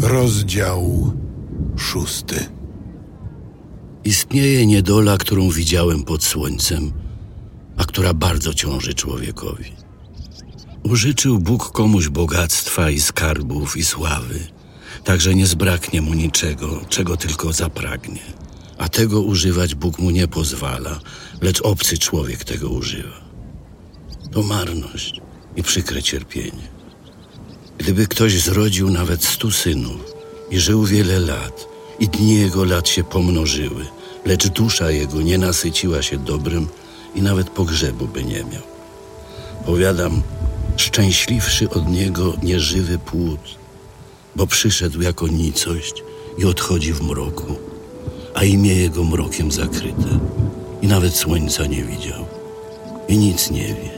Rozdział szósty. Istnieje niedola, którą widziałem pod słońcem, a która bardzo ciąży człowiekowi. Użyczył Bóg komuś bogactwa i skarbów i sławy, tak że nie zbraknie mu niczego, czego tylko zapragnie. A tego używać Bóg mu nie pozwala, lecz obcy człowiek tego używa. To marność i przykre cierpienie. Gdyby ktoś zrodził nawet stu synów i żył wiele lat, i dni jego lat się pomnożyły, lecz dusza jego nie nasyciła się dobrym i nawet pogrzebu by nie miał. Powiadam, szczęśliwszy od niego nieżywy płód, bo przyszedł jako nicość i odchodzi w mroku, a imię jego mrokiem zakryte i nawet słońca nie widział i nic nie wie.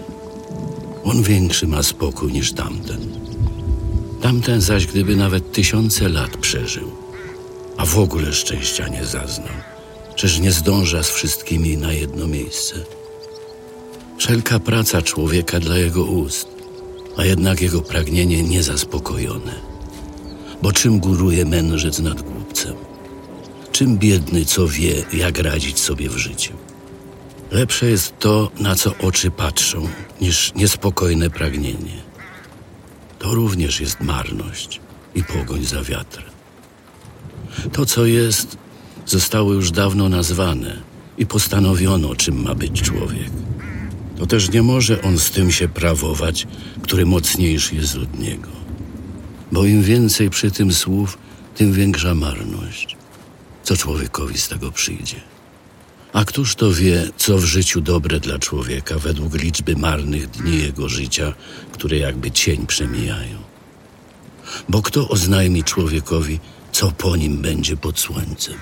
On większy ma spokój niż tamten. Tamten zaś, gdyby nawet tysiące lat przeżył, a w ogóle szczęścia nie zaznał, czyż nie zdąża z wszystkimi na jedno miejsce. Wszelka praca człowieka dla jego ust, a jednak jego pragnienie niezaspokojone. Bo czym góruje mędrzec nad głupcem? Czym biedny, co wie, jak radzić sobie w życiu? Lepsze jest to, na co oczy patrzą, niż niespokojne pragnienie. To również jest marność i pogoń za wiatrem. To, co jest, zostało już dawno nazwane i postanowiono, czym ma być człowiek. To też nie może on z tym się prawować, który mocniejszy jest od niego. Bo im więcej przy tym słów, tym większa marność. Co człowiekowi z tego przyjdzie? A któż to wie, co w życiu dobre dla człowieka według liczby marnych dni jego życia, które jakby cień przemijają? Bo kto oznajmi człowiekowi, co po nim będzie pod słońcem?